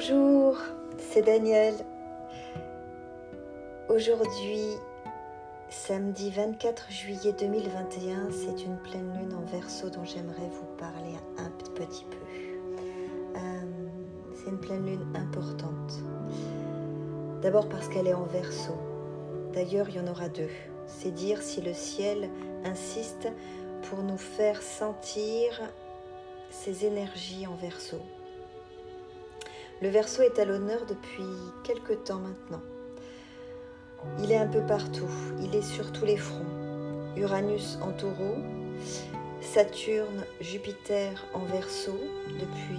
Bonjour, c'est Daniel. Aujourd'hui, samedi 24 juillet 2021, c'est une pleine lune en verso dont j'aimerais vous parler un petit peu. Euh, c'est une pleine lune importante. D'abord parce qu'elle est en verso. D'ailleurs, il y en aura deux. C'est dire si le ciel insiste pour nous faire sentir ces énergies en verso. Le verso est à l'honneur depuis quelque temps maintenant. Il est un peu partout, il est sur tous les fronts. Uranus en taureau, Saturne, Jupiter en verso depuis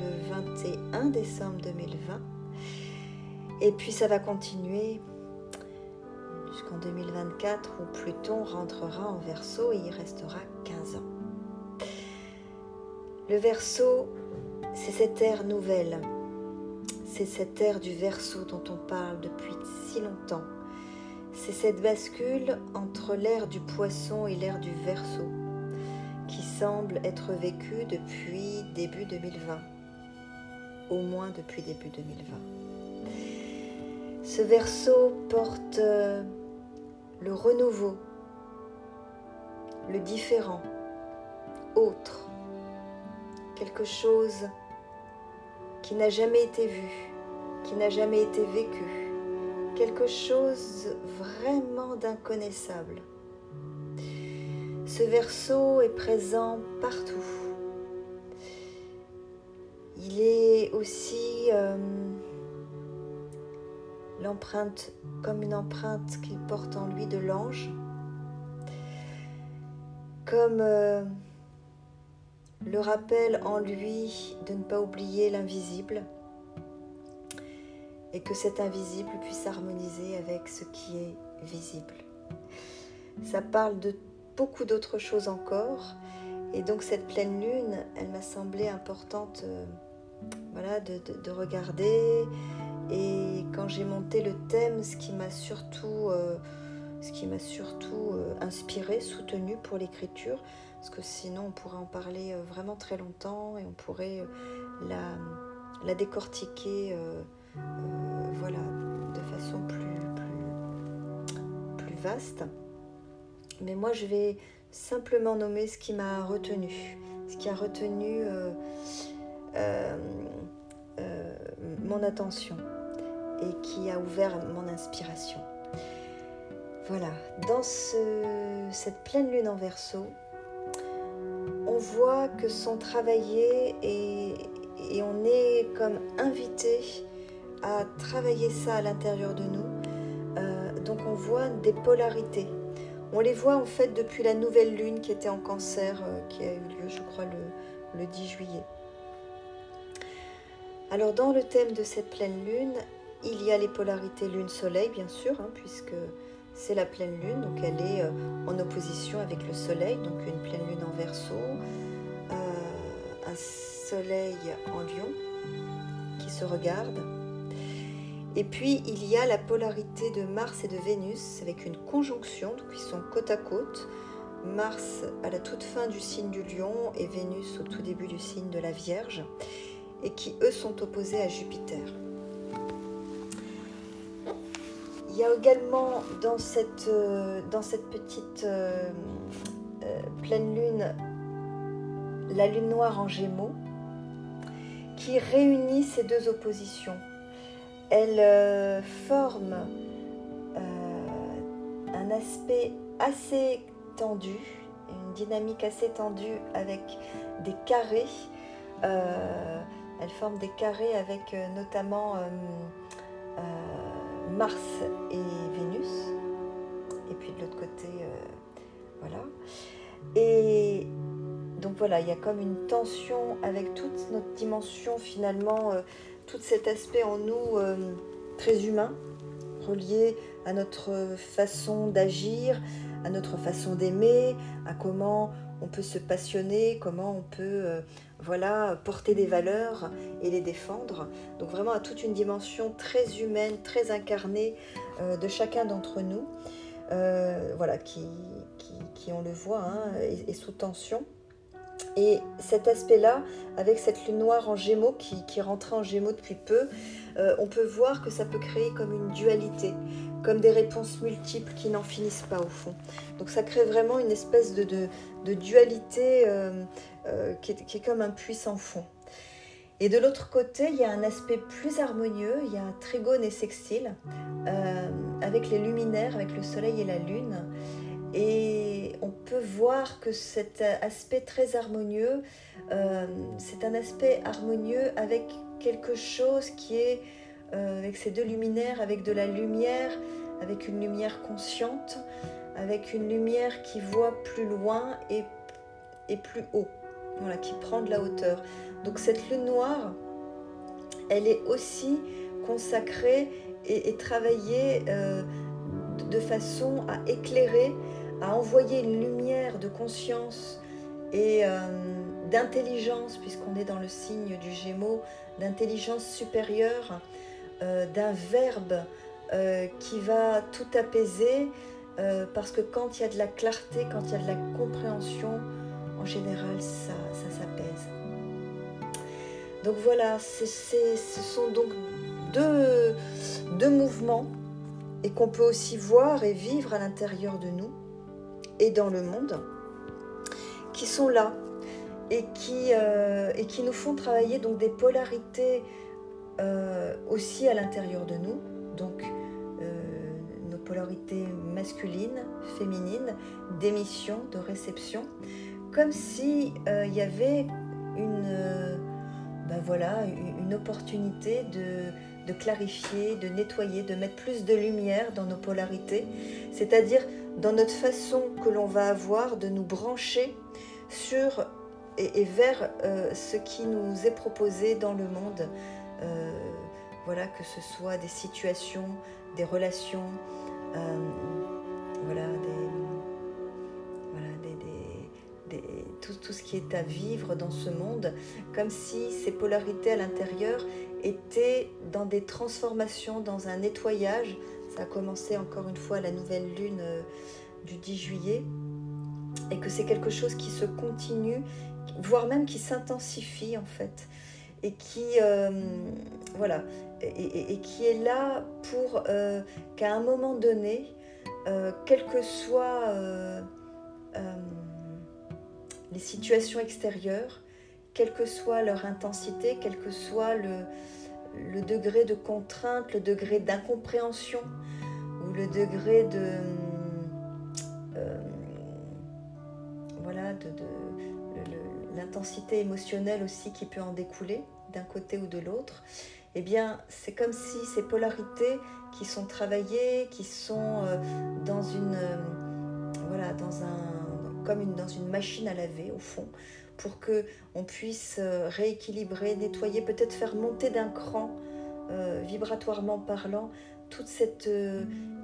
le 21 décembre 2020. Et puis ça va continuer jusqu'en 2024 où Pluton rentrera en verso et il restera 15 ans. Le verso, c'est cette ère nouvelle c'est cette ère du verso dont on parle depuis si longtemps. C'est cette bascule entre l'ère du poisson et l'ère du verso qui semble être vécue depuis début 2020, au moins depuis début 2020. Ce verso porte euh, le renouveau, le différent, autre, quelque chose qui n'a jamais été vu, qui n'a jamais été vécu, quelque chose vraiment d'inconnaissable. Ce verso est présent partout. Il est aussi euh, l'empreinte, comme une empreinte qu'il porte en lui de l'ange, comme euh, le rappel en lui de ne pas oublier l'invisible et que cet invisible puisse harmoniser avec ce qui est visible. Ça parle de beaucoup d'autres choses encore et donc cette pleine lune, elle m'a semblé importante euh, de, regarder et quand j'ai monté le thème, ce qui m'a surtout, euh, ce qui m'a surtout euh, inspiré, soutenu pour l'écriture, parce que sinon on pourrait en parler euh, vraiment très longtemps et on pourrait euh, la, décortiquer voilà, de façon plus, plus, vaste. Mais moi je vais simplement nommer ce qui m'a retenu, ce qui a retenu mon attention et qui a ouvert mon inspiration. Voilà, dans cette pleine lune en verso, on voit que sont travaillés et, on est comme invité à travailler ça à l'intérieur de nous. Euh, donc on voit des polarités. On les voit en fait depuis la nouvelle lune qui était en cancer, euh, qui a eu lieu je crois le, 10 juillet. Alors dans le thème de cette pleine lune, il y a les polarités lune-soleil bien sûr, hein, puisque c'est la pleine lune, donc elle est euh, en opposition avec le soleil, donc une pleine lune en verso, euh, un soleil en lion qui se regarde. Et puis il y a la polarité de Mars et de Vénus avec une conjonction, donc ils sont côte à côte. Mars à la toute fin du signe du lion et Vénus au tout début du signe de la Vierge, et qui eux sont opposés à Jupiter. Y a également dans cette, euh, dans cette petite euh, euh, pleine lune la lune noire en gémeaux qui réunit ces deux oppositions. Elle forme un aspect assez tendu, une dynamique assez tendue avec des carrés. elle forme des carrés avec notamment Mars et Vénus. Et puis de l'autre côté, euh, voilà. Et donc voilà, il y a comme une tension avec toute notre dimension finalement, euh, tout cet aspect en nous euh, très humain, relié à notre façon d'agir, à notre façon d'aimer, à comment on peut se passionner, comment on peut voilà, porter des valeurs et les défendre. Donc vraiment à toute une dimension très humaine, très incarnée euh, de chacun d'entre nous, euh, voilà, qui, qui, on le voit, hein, est, sous tension. Et cet aspect-là, avec cette lune noire en gémeaux qui, qui rentrée en gémeaux depuis peu, euh, on peut voir que ça peut créer comme une dualité, comme des réponses multiples qui n'en finissent pas au fond. Donc ça crée vraiment une espèce de, dualité euh, euh, qui, est, comme un puissant fond. Et de l'autre côté, il y a un aspect plus harmonieux, il y a un trigone et sextile, avec les luminaires, avec le soleil et la lune. Et on peut voir que cet aspect très harmonieux, c'est un aspect harmonieux avec quelque chose qui est euh, avec ces deux luminaires, avec de la lumière, avec une lumière consciente, avec une lumière qui voit plus loin et, et plus haut, voilà, qui prend de la hauteur. Donc cette lune noire, elle est aussi consacrée et, travaillée euh, de façon à éclairer, à envoyer une lumière de conscience et euh, d'intelligence, puisqu'on est dans le signe du Gémeaux, d'intelligence supérieure, euh, d'un verbe euh, qui va tout apaiser, euh, parce que quand il y a de la clarté, quand il y a de la compréhension, en général, ça, s'apaise. Donc voilà, ce sont donc deux, mouvements et qu'on peut aussi voir et vivre à l'intérieur de nous et dans le monde, qui sont là et qui, et qui nous font travailler donc des polarités euh, aussi à l'intérieur de nous, donc euh, nos polarités masculines, féminines, d'émission, de réception, comme si il y avait une, ben voilà, une opportunité de, clarifier, de nettoyer, de mettre plus de lumière dans nos polarités, c'est-à-dire dans notre façon que l'on va avoir de nous brancher sur et, vers euh, ce qui nous est proposé dans le monde. Euh, voilà, que ce soit des situations, des relations, euh, voilà, des, voilà des, tout, ce qui est à vivre dans ce monde, comme si ces polarités à l'intérieur étaient dans des transformations, dans un nettoyage. Ça a commencé encore une fois la nouvelle lune du 10 juillet, et que c'est quelque chose qui se continue voire même qui s'intensifie en fait, et qui, euh, voilà, et, qui est là pour euh, qu'à un moment donné, euh, quelles que soient les situations extérieures, quelle que soit leur intensité, quel que soit le, le degré de contrainte, le degré d'incompréhension ou le degré de... voilà, de, l'intensité émotionnelle aussi qui peut en découler d'un côté ou de l'autre, eh bien, c'est comme si ces polarités qui sont travaillées, qui sont euh, dans une, euh, voilà, dans un, comme une, dans une machine à laver au fond, pour que on puisse euh, rééquilibrer, nettoyer, peut-être faire monter d'un cran, vibratoirement parlant, toute cette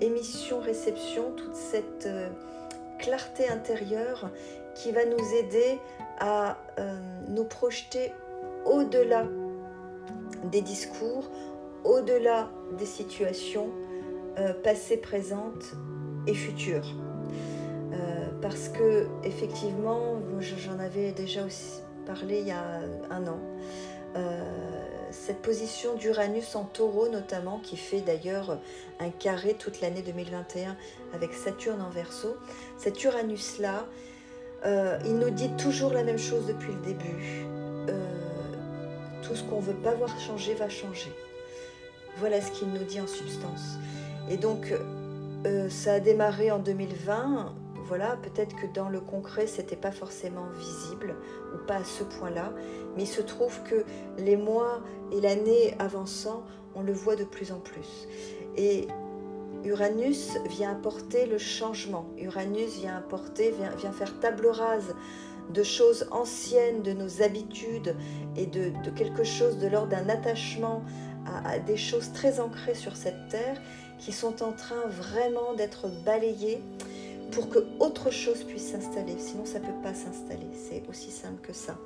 émission-réception, toute cette clarté intérieure qui va nous aider à nous projeter au-delà des discours, au-delà des situations euh, passées, présentes et futures. Euh, parce que effectivement, j'en avais déjà aussi parlé il y a un an, cette position d'Uranus en taureau notamment, qui fait d'ailleurs un carré toute l'année 2021 avec Saturne en verso, cet Uranus-là, euh, il nous dit toujours la même chose depuis le début. Tout ce qu'on ne veut pas voir changer va changer. Voilà ce qu'il nous dit en substance. Et donc, euh, ça a démarré en 2020. Voilà, peut-être que dans le concret, c'était pas forcément visible ou pas à ce point-là, mais il se trouve que les mois et l'année avançant, on le voit de plus en plus. Et Uranus vient apporter le changement. Uranus vient apporter, vient, faire table rase de choses anciennes, de nos habitudes et de, quelque chose de l'ordre d'un attachement à, des choses très ancrées sur cette terre qui sont en train vraiment d'être balayées pour que autre chose puisse s'installer. Sinon, ça ne peut pas s'installer. C'est aussi simple que ça.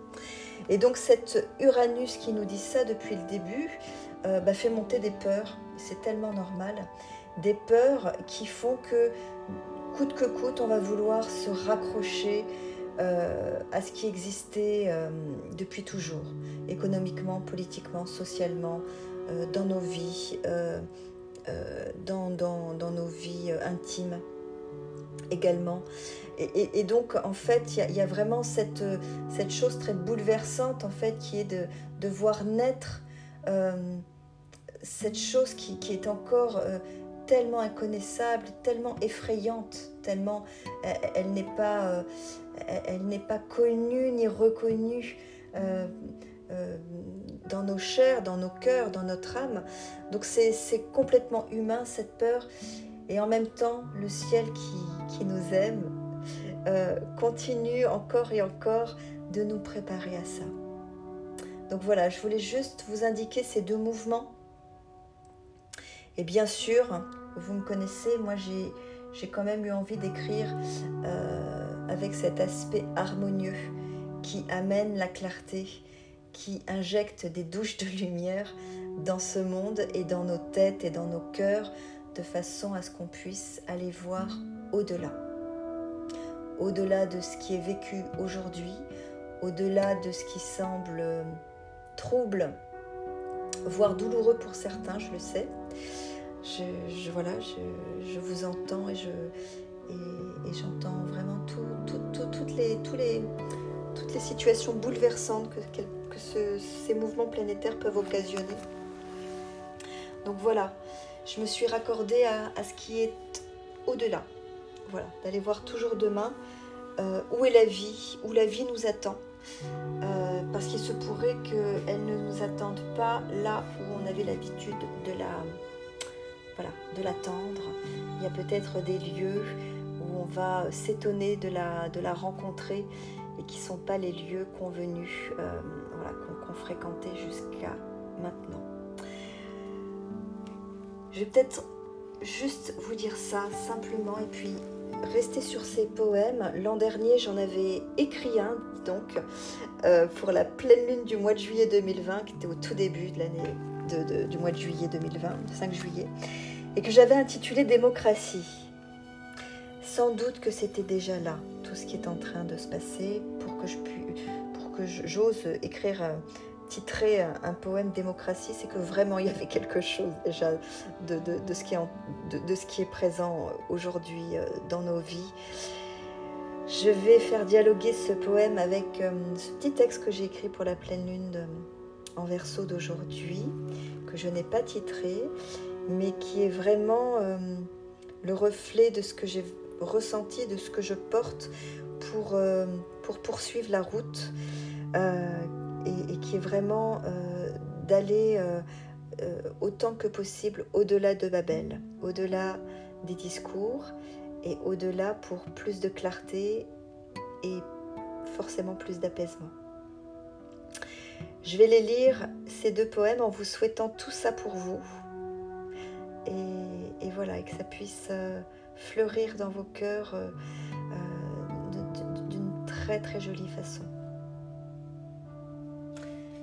Et donc, cette Uranus qui nous dit ça depuis le début euh, bah, fait monter des peurs. C'est tellement normal des peurs qui font que coûte que coûte, on va vouloir se raccrocher à ce qui existait depuis toujours, économiquement, politiquement, socialement, dans nos vies, dans, dans, nos vies intimes également. Et, donc, en fait, il y, a vraiment cette, cette chose très bouleversante, en fait, qui est de, de voir naître euh, cette chose qui, qui est encore euh, tellement inconnaissable, tellement effrayante, tellement euh, elle, n'est pas, elle n'est pas connue ni reconnue dans nos chairs, dans nos cœurs, dans notre âme. Donc c'est complètement humain cette peur. Et en même temps, le ciel qui, qui nous aime continue encore et encore de nous préparer à ça. Donc voilà, je voulais juste vous indiquer ces deux mouvements. Et bien sûr, vous me connaissez, moi j'ai quand même eu envie d'écrire euh, avec cet aspect harmonieux qui amène la clarté, qui injecte des douches de lumière dans ce monde et dans nos têtes et dans nos cœurs, de façon à ce qu'on puisse aller voir au-delà. Au-delà de ce qui est vécu aujourd'hui, au-delà de ce qui semble trouble, voire douloureux pour certains, je le sais. Je, voilà, je, vous entends et je j'entends vraiment toutes, les, les, toutes les situations bouleversantes que, que ces mouvements planétaires peuvent occasionner. Donc voilà, je me suis raccordée à, ce qui est au-delà. Voilà, d'aller voir toujours demain euh, où est la vie, où la vie nous attend. Euh, parce qu'il se pourrait qu'elles ne nous attendent pas là où on avait l'habitude de la voilà, de l'attendre. Il y a peut-être des lieux où on va s'étonner de la, de la rencontrer et qui ne sont pas les lieux convenus euh, voilà, qu'on fréquentait jusqu'à maintenant. Je vais peut-être juste vous dire ça simplement et puis rester sur ces poèmes. L'an dernier, j'en avais écrit un, donc, euh, pour la pleine lune du mois de juillet 2020, qui était au tout début de l'année du mois de juillet 2020, le 5 juillet, et que j'avais intitulé Démocratie. Sans doute que c'était déjà là, tout ce qui est en train de se passer, pour que je puisse, pour que j'ose écrire titrer un poème démocratie, c'est que vraiment il y avait quelque chose déjà de, ce, qui est de, présent aujourd'hui euh, dans nos vies. Je vais faire dialoguer ce poème avec euh, ce petit texte que j'ai écrit pour la pleine lune en verso d'aujourd'hui, que je n'ai pas titré, mais qui est vraiment euh, le reflet de ce que j'ai ressenti, de ce que je porte pour, pour poursuivre la route et, qui est vraiment euh, d'aller euh, euh, autant que possible au-delà de Babel, au-delà des discours et au-delà pour plus de clarté et forcément plus d'apaisement. Je vais les lire, ces deux poèmes, en vous souhaitant tout ça pour vous. Et, voilà, et que ça puisse fleurir dans vos cœurs d'une très très jolie façon.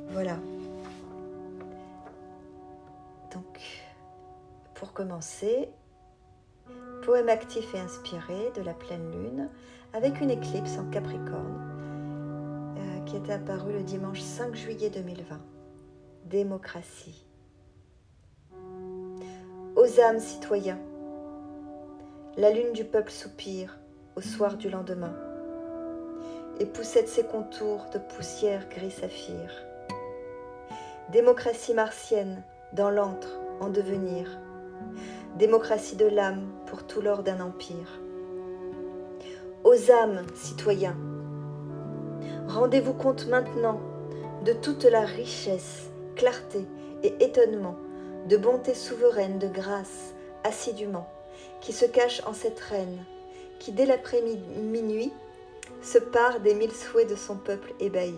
Voilà. Donc, pour commencer, poème actif et inspiré de la pleine lune avec une éclipse en Capricorne euh, qui est apparue le dimanche 5 juillet 2020. Démocratie. Aux âmes citoyens, la lune du peuple soupire au soir du lendemain et poussette ses contours de poussière gris saphir Démocratie martienne dans l'antre en devenir. Démocratie de l'âme pour tout l'or d'un empire. Aux âmes, citoyens, rendez-vous compte maintenant de toute la richesse, clarté et étonnement, de bonté souveraine, de grâce, assidûment, qui se cache en cette reine, qui dès l'après-minuit se part des mille souhaits de son peuple ébahi.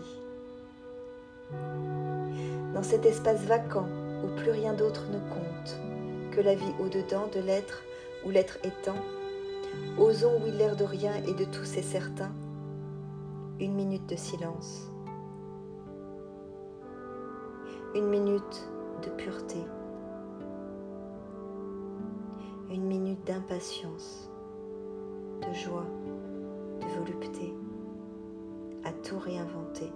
Dans cet espace vacant où plus rien d'autre ne compte que la vie au-dedans de l'être ou l'être étant, osons où il l'air de rien et de tout c'est certain, une minute de silence, une minute de pureté, une minute d'impatience, de joie, de volupté, tout réinventer.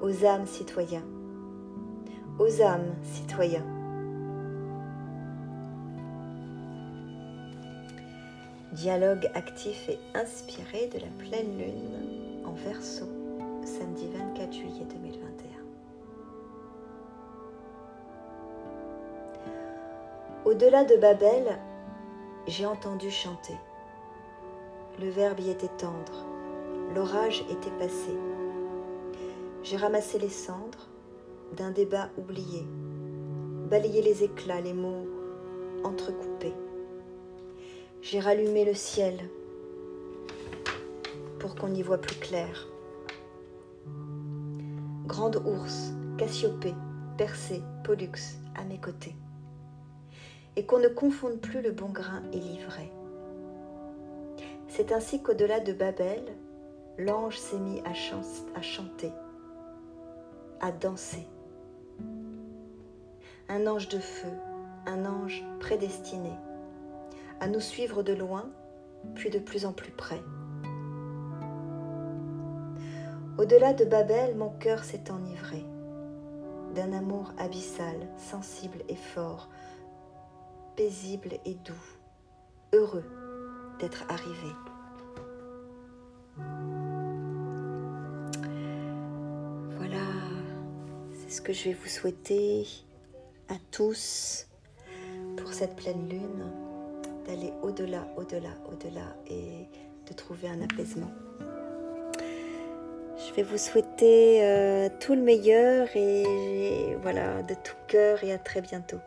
Aux âmes citoyens, aux âmes citoyens. Dialogue actif et inspiré de la pleine lune en verso, samedi 24 juillet 2021. Au-delà de Babel, j'ai entendu chanter. Le verbe y était tendre, l'orage était passé. J'ai ramassé les cendres d'un débat oublié, balayé les éclats, les mots entrecoupés. J'ai rallumé le ciel pour qu'on y voit plus clair. Grande ours, Cassiopée, Persée, Pollux à mes côtés. Et qu'on ne confonde plus le bon grain et l'ivraie. C'est ainsi qu'au-delà de Babel, l'ange s'est mis à, chanter, à danser. Un ange de feu, un ange prédestiné à nous suivre de loin, puis de plus en plus près. Au-delà de Babel, mon cœur s'est enivré d'un amour abyssal, sensible et fort, paisible et doux, heureux d'être arrivé. Voilà, c'est ce que je vais vous souhaiter à tous pour cette pleine lune, d'aller au-delà, au-delà, au-delà et de trouver un apaisement. Je vais vous souhaiter euh, tout le meilleur et voilà, de tout cœur et à très bientôt.